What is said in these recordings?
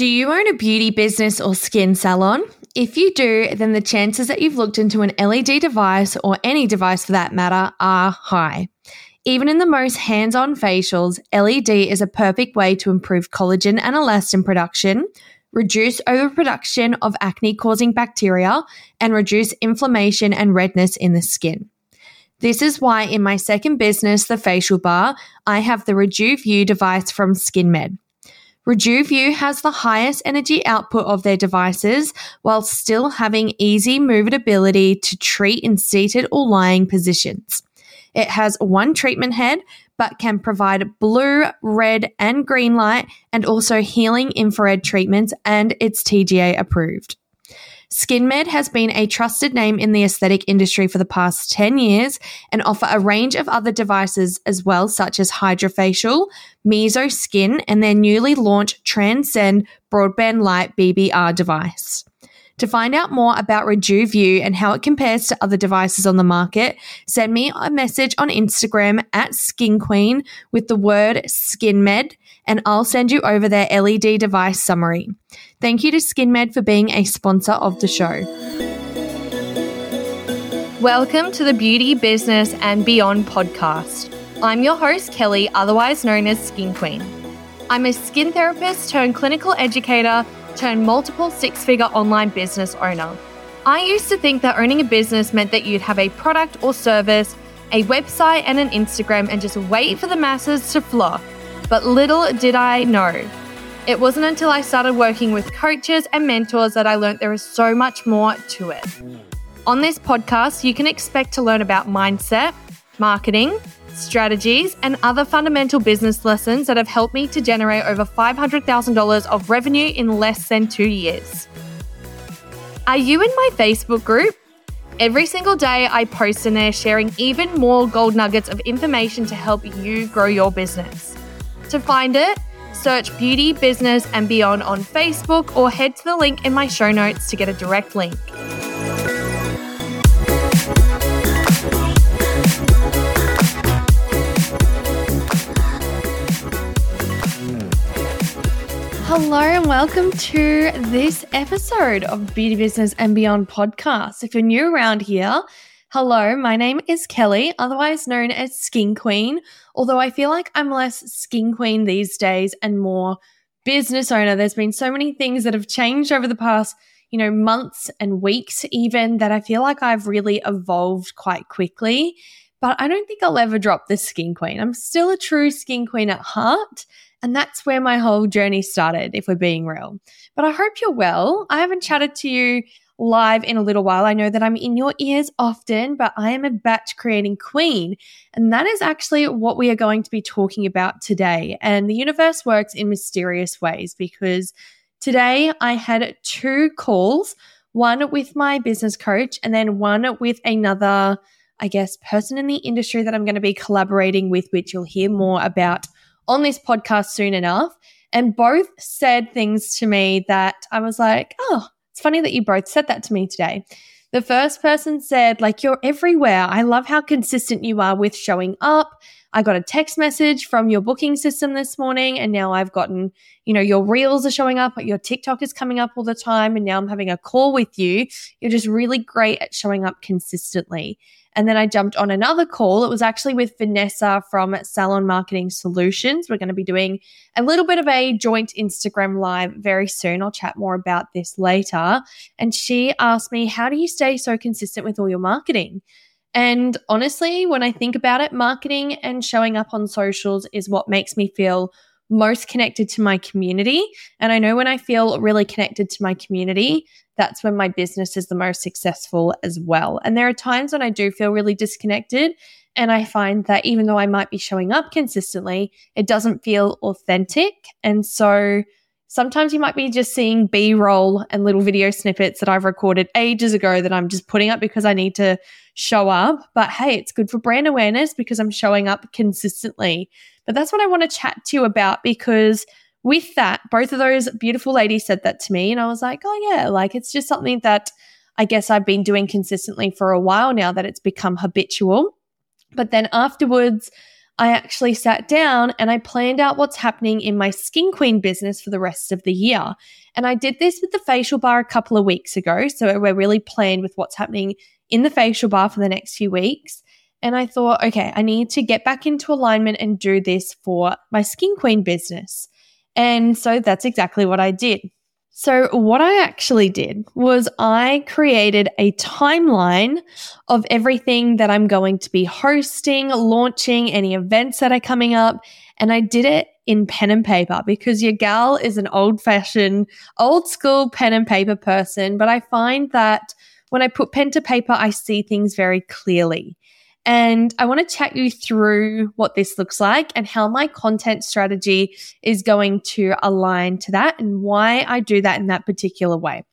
Do you own a beauty business or skin salon? If you do, then the chances that you've looked into an LED device or any device for that matter are high. Even in the most hands on facials, LED is a perfect way to improve collagen and elastin production, reduce overproduction of acne causing bacteria, and reduce inflammation and redness in the skin. This is why in my second business, the facial bar, I have the RejuView device from SkinMed. RejuView has the highest energy output of their devices while still having easy movability to treat in seated or lying positions. It has one treatment head, but can provide blue, red, and green light and also healing infrared treatments, and it's TGA approved. SkinMed has been a trusted name in the aesthetic industry for the past 10 years and offer a range of other devices as well, such as Hydrafacial, Meso Skin, and their newly launched Transcend Broadband Light BBL device. To find out more about RejuView and how it compares to other devices on the market, send me a message on Instagram at Skin Queen with the word SkinMed, and I'll send you over their LED device summary. Thank you to SkinMed for being a sponsor of the show. Welcome to the Beauty, Business, and Beyond podcast. I'm your host, Kelly, otherwise known as Skin Queen. I'm a skin therapist turned clinical educator turned multiple six figure online business owner. I used to think that owning a business meant that you'd have a product or service, a website, and an Instagram and just wait for the masses to flock. But little did I know. It wasn't until I started working with coaches and mentors that I learned there is so much more to it. On this podcast, you can expect to learn about mindset, marketing, strategies, and other fundamental business lessons that have helped me to generate over $500,000 of revenue in less than two years. Are you in my Facebook group? Every single day, I post in there sharing even more gold nuggets of information to help you grow your business. To find it, search Beauty, Business, and Beyond on Facebook or head to the link in my show notes to get a direct link. Hello and welcome to this episode of Beauty Business and Beyond podcast. If you're new around here, hello, my name is Kelly, otherwise known as Skin Queen. Although I feel like I'm less Skin Queen these days and more business owner. There's been so many things that have changed over the past, you know, months and weeks, even that I feel like I've really evolved quite quickly. But I don't think I'll ever drop the Skin Queen. I'm still a true Skin Queen at heart. And that's where my whole journey started, if we're being real. But I hope you're well. I haven't chatted to you live in a little while. I know that I'm in your ears often, but I am a batch creating queen. And that is actually what we are going to be talking about today. And the universe works in mysterious ways because today I had two calls one with my business coach and then one with another, I guess, person in the industry that I'm going to be collaborating with, which you'll hear more about on this podcast soon enough. And both said things to me that I was like, oh, funny that you both said that to me today. The first person said, like, you're everywhere. I love how consistent you are with showing up. I got a text message from your booking system this morning, and now I've gotten, you know, your reels are showing up, your TikTok is coming up all the time, and now I'm having a call with you. You're just really great at showing up consistently. And then I jumped on another call. It was actually with Vanessa from Salon Marketing Solutions. We're going to be doing a little bit of a joint Instagram live very soon. I'll chat more about this later. And she asked me, How do you stay so consistent with all your marketing? And honestly, when I think about it, marketing and showing up on socials is what makes me feel most connected to my community. And I know when I feel really connected to my community, that's when my business is the most successful as well. And there are times when I do feel really disconnected. And I find that even though I might be showing up consistently, it doesn't feel authentic. And so sometimes you might be just seeing B roll and little video snippets that I've recorded ages ago that I'm just putting up because I need to show up. But hey, it's good for brand awareness because I'm showing up consistently. But that's what I want to chat to you about because with that, both of those beautiful ladies said that to me. And I was like, oh, yeah, like it's just something that I guess I've been doing consistently for a while now that it's become habitual. But then afterwards, I actually sat down and I planned out what's happening in my Skin Queen business for the rest of the year. And I did this with the facial bar a couple of weeks ago. So we're really planned with what's happening in the facial bar for the next few weeks. And I thought, okay, I need to get back into alignment and do this for my Skin Queen business. And so that's exactly what I did. So, what I actually did was I created a timeline of everything that I'm going to be hosting, launching, any events that are coming up. And I did it in pen and paper because your gal is an old fashioned, old school pen and paper person. But I find that when I put pen to paper, I see things very clearly. And I want to chat you through what this looks like and how my content strategy is going to align to that and why I do that in that particular way.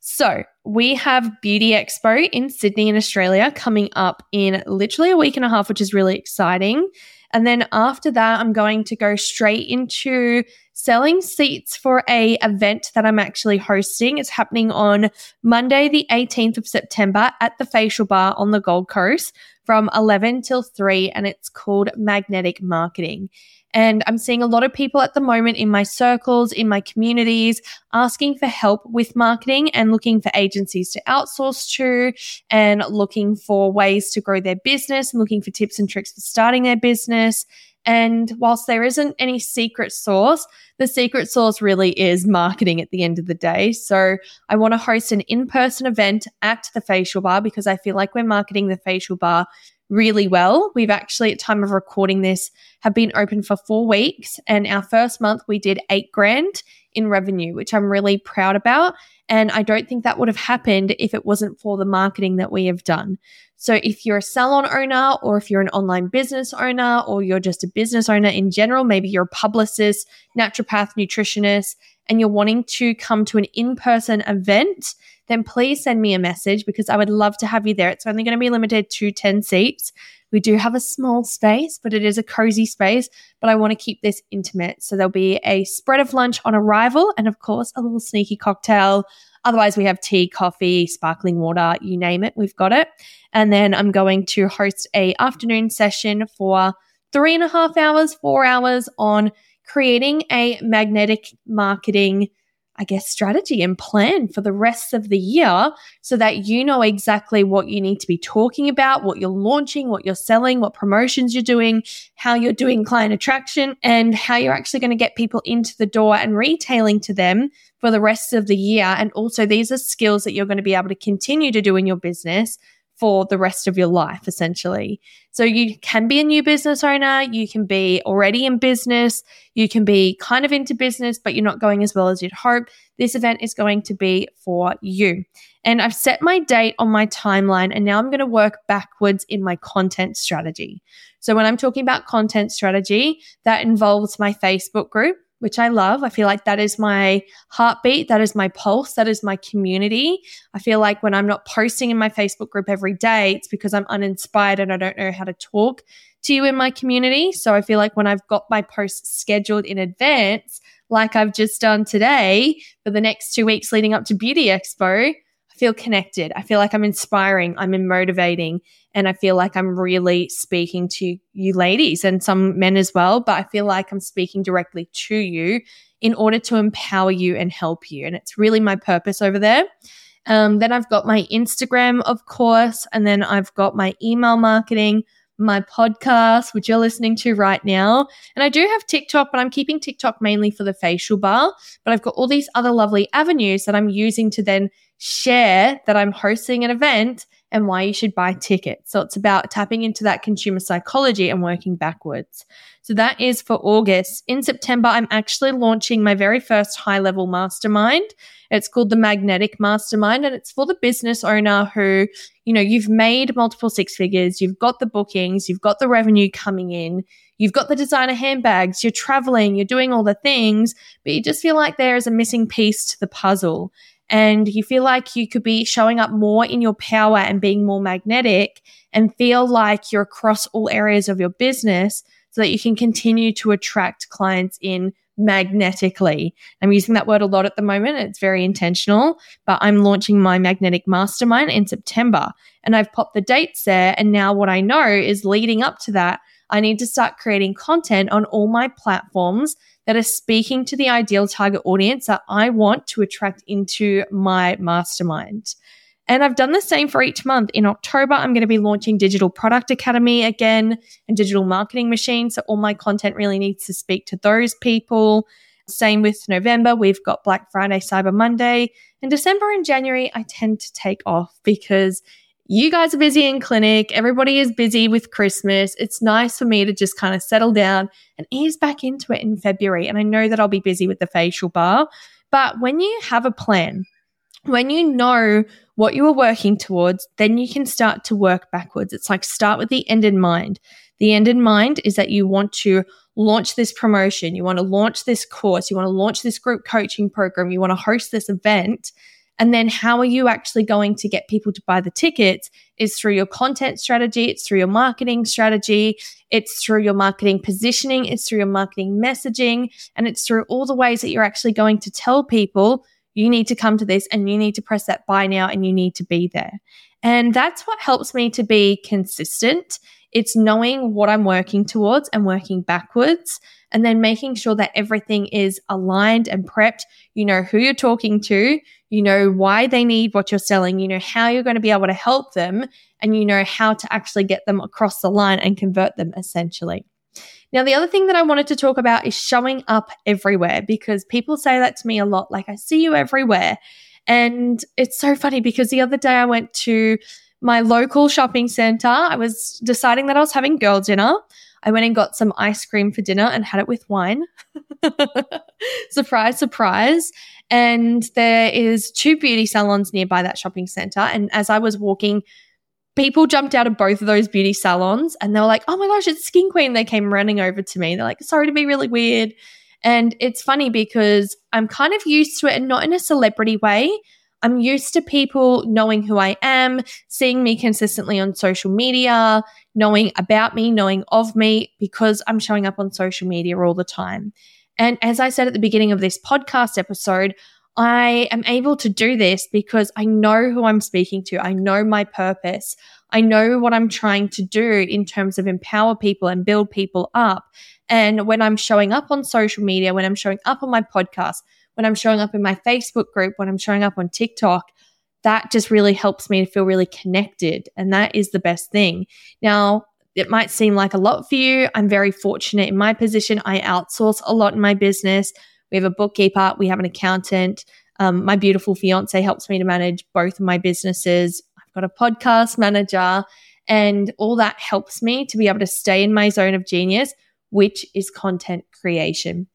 So, we have Beauty Expo in Sydney, in Australia, coming up in literally a week and a half, which is really exciting. And then after that, I'm going to go straight into selling seats for a event that I'm actually hosting. It's happening on Monday, the 18th of September at the Facial Bar on the Gold Coast from 11 till 3, and it's called Magnetic Marketing. And I'm seeing a lot of people at the moment in my circles, in my communities, asking for help with marketing and looking for agencies to outsource to and looking for ways to grow their business and looking for tips and tricks for starting their business. And whilst there isn't any secret sauce, the secret sauce really is marketing at the end of the day. So I want to host an in person event at the facial bar because I feel like we're marketing the facial bar really well. We've actually, at time of recording this, have been open for four weeks. And our first month, we did eight grand in revenue, which I'm really proud about. And I don't think that would have happened if it wasn't for the marketing that we have done. So if you're a salon owner or if you're an online business owner or you're just a business owner in general, maybe you're a publicist, naturopath, nutritionist, and you're wanting to come to an in-person event, then please send me a message because I would love to have you there. It's only going to be limited to 10 seats. We do have a small space, but it is a cozy space. But I want to keep this intimate. So there'll be a spread of lunch on arrival and, of course, a little sneaky cocktail Otherwise, we have tea, coffee, sparkling water, you name it, we've got it. And then I'm going to host a afternoon session for three and a half hours, four hours on creating a magnetic marketing I guess, strategy and plan for the rest of the year so that you know exactly what you need to be talking about, what you're launching, what you're selling, what promotions you're doing, how you're doing client attraction, and how you're actually going to get people into the door and retailing to them for the rest of the year. And also, these are skills that you're going to be able to continue to do in your business for the rest of your life, essentially. So you can be a new business owner, you can be already in business, you can be kind of into business, but you're not going as well as you'd hope. This event is going to be for you. And I've set my date on my timeline, and now I'm going to work backwards in my content strategy. So when I'm talking about content strategy, that involves my Facebook group which I love. I feel like that is my heartbeat. That is my pulse. That is my community. I feel like when I'm not posting in my Facebook group every day, it's because I'm uninspired and I don't know how to talk to you in my community. So I feel like when I've got my posts scheduled in advance, like I've just done today for the next two weeks leading up to Beauty Expo, feel connected. I feel like I'm inspiring, I'm motivating, and I feel like I'm really speaking to you ladies and some men as well. But I feel like I'm speaking directly to you in order to empower you and help you. And it's really my purpose over there. Um, then I've got my Instagram, of course, and then I've got my email marketing, my podcast, which you're listening to right now. And I do have TikTok, but I'm keeping TikTok mainly for the facial bar. But I've got all these other lovely avenues that I'm using to then share that I'm hosting an event and why you should buy tickets. So it's about tapping into that consumer psychology and working backwards. So that is for August. In September, I'm actually launching my very first high level mastermind. It's called the Magnetic Mastermind and it's for the business owner who, you know, you've made multiple six figures, you've got the bookings, you've got the revenue coming in, you've got the designer handbags, you're traveling, you're doing all the things, but you just feel like there is a missing piece to the puzzle and you feel like you could be showing up more in your power and being more magnetic and feel like you're across all areas of your business so that you can continue to attract clients in magnetically. I'm using that word a lot at the moment. It's very intentional, but I'm launching my magnetic mastermind in September and I've popped the dates there. And now what I know is leading up to that, I need to start creating content on all my platforms that are speaking to the ideal target audience that I want to attract into my mastermind. And I've done the same for each month. In October, I'm going to be launching Digital Product Academy again and Digital Marketing Machine. So all my content really needs to speak to those people. Same with November, we've got Black Friday, Cyber Monday. In December and January, I tend to take off because you guys are busy in clinic. Everybody is busy with Christmas. It's nice for me to just kind of settle down and ease back into it in February. And I know that I'll be busy with the facial bar. But when you have a plan, when you know what you are working towards, then you can start to work backwards. It's like start with the end in mind. The end in mind is that you want to launch this promotion, you want to launch this course, you want to launch this group coaching program, you want to host this event. And then how are you actually going to get people to buy the tickets is through your content strategy, it's through your marketing strategy, it's through your marketing positioning, it's through your marketing messaging, and it's through all the ways that you're actually going to tell people you need to come to this and you need to press that buy now and you need to be there. And that's what helps me to be consistent. It's knowing what I'm working towards and working backwards and then making sure that everything is aligned and prepped. You know who you're talking to, you know why they need what you're selling, you know how you're going to be able to help them, and you know how to actually get them across the line and convert them essentially. Now, the other thing that I wanted to talk about is showing up everywhere because people say that to me a lot like, I see you everywhere. And it's so funny because the other day I went to my local shopping center. I was deciding that I was having girl dinner. I went and got some ice cream for dinner and had it with wine. surprise, surprise. And there is two beauty salons nearby that shopping center. And as I was walking people jumped out of both of those beauty salons and they were like, oh my gosh, it's Skin Queen. They came running over to me. They're like, sorry to be really weird. And it's funny because I'm kind of used to it and not in a celebrity way. I'm used to people knowing who I am, seeing me consistently on social media, knowing about me, knowing of me, because I'm showing up on social media all the time. And as I said at the beginning of this podcast episode, I am able to do this because I know who I'm speaking to. I know my purpose. I know what I'm trying to do in terms of empower people and build people up. And when I'm showing up on social media, when I'm showing up on my podcast, when I'm showing up in my Facebook group, when I'm showing up on TikTok, that just really helps me to feel really connected. And that is the best thing. Now, it might seem like a lot for you. I'm very fortunate in my position. I outsource a lot in my business. We have a bookkeeper, we have an accountant. Um, my beautiful fiance helps me to manage both of my businesses. I've got a podcast manager, and all that helps me to be able to stay in my zone of genius, which is content creation.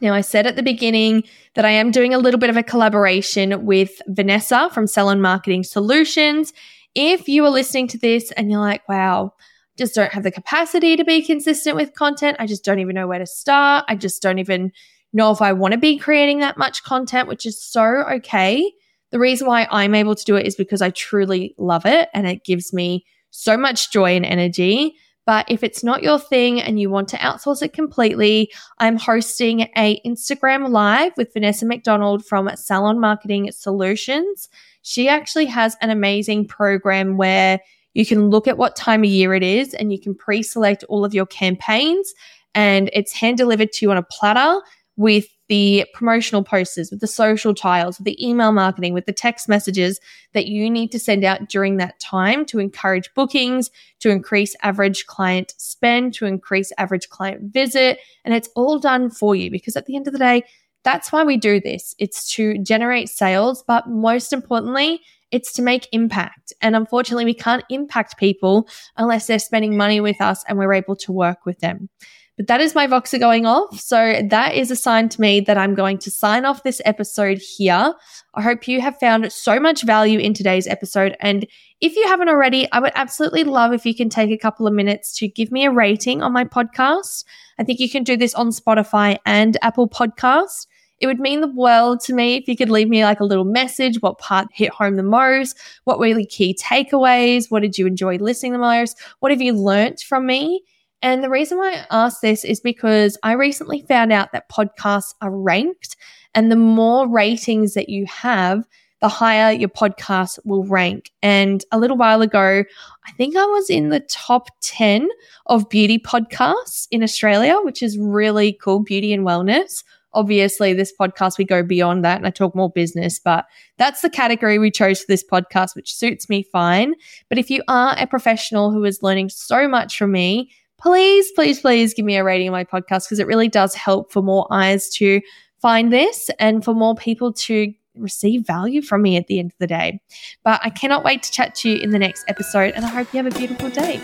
Now, I said at the beginning that I am doing a little bit of a collaboration with Vanessa from Salon Marketing Solutions. If you are listening to this and you're like, wow, just don't have the capacity to be consistent with content. I just don't even know where to start. I just don't even know if I want to be creating that much content, which is so okay. The reason why I'm able to do it is because I truly love it and it gives me so much joy and energy. But if it's not your thing and you want to outsource it completely, I'm hosting a Instagram live with Vanessa McDonald from Salon Marketing Solutions. She actually has an amazing program where you can look at what time of year it is and you can pre-select all of your campaigns and it's hand delivered to you on a platter with the promotional posters, with the social tiles, with the email marketing, with the text messages that you need to send out during that time to encourage bookings, to increase average client spend, to increase average client visit. And it's all done for you because at the end of the day, that's why we do this. It's to generate sales, but most importantly, it's to make impact. And unfortunately, we can't impact people unless they're spending money with us and we're able to work with them. But that is my Voxer going off. So that is a sign to me that I'm going to sign off this episode here. I hope you have found so much value in today's episode. And if you haven't already, I would absolutely love if you can take a couple of minutes to give me a rating on my podcast. I think you can do this on Spotify and Apple Podcast. It would mean the world to me if you could leave me like a little message. What part hit home the most? What were the key takeaways? What did you enjoy listening the most? What have you learnt from me? And the reason why I ask this is because I recently found out that podcasts are ranked, and the more ratings that you have, the higher your podcast will rank. And a little while ago, I think I was in the top 10 of beauty podcasts in Australia, which is really cool, beauty and wellness. Obviously, this podcast, we go beyond that and I talk more business, but that's the category we chose for this podcast, which suits me fine. But if you are a professional who is learning so much from me, please, please, please give me a rating on my podcast because it really does help for more eyes to find this and for more people to receive value from me at the end of the day. But I cannot wait to chat to you in the next episode, and I hope you have a beautiful day.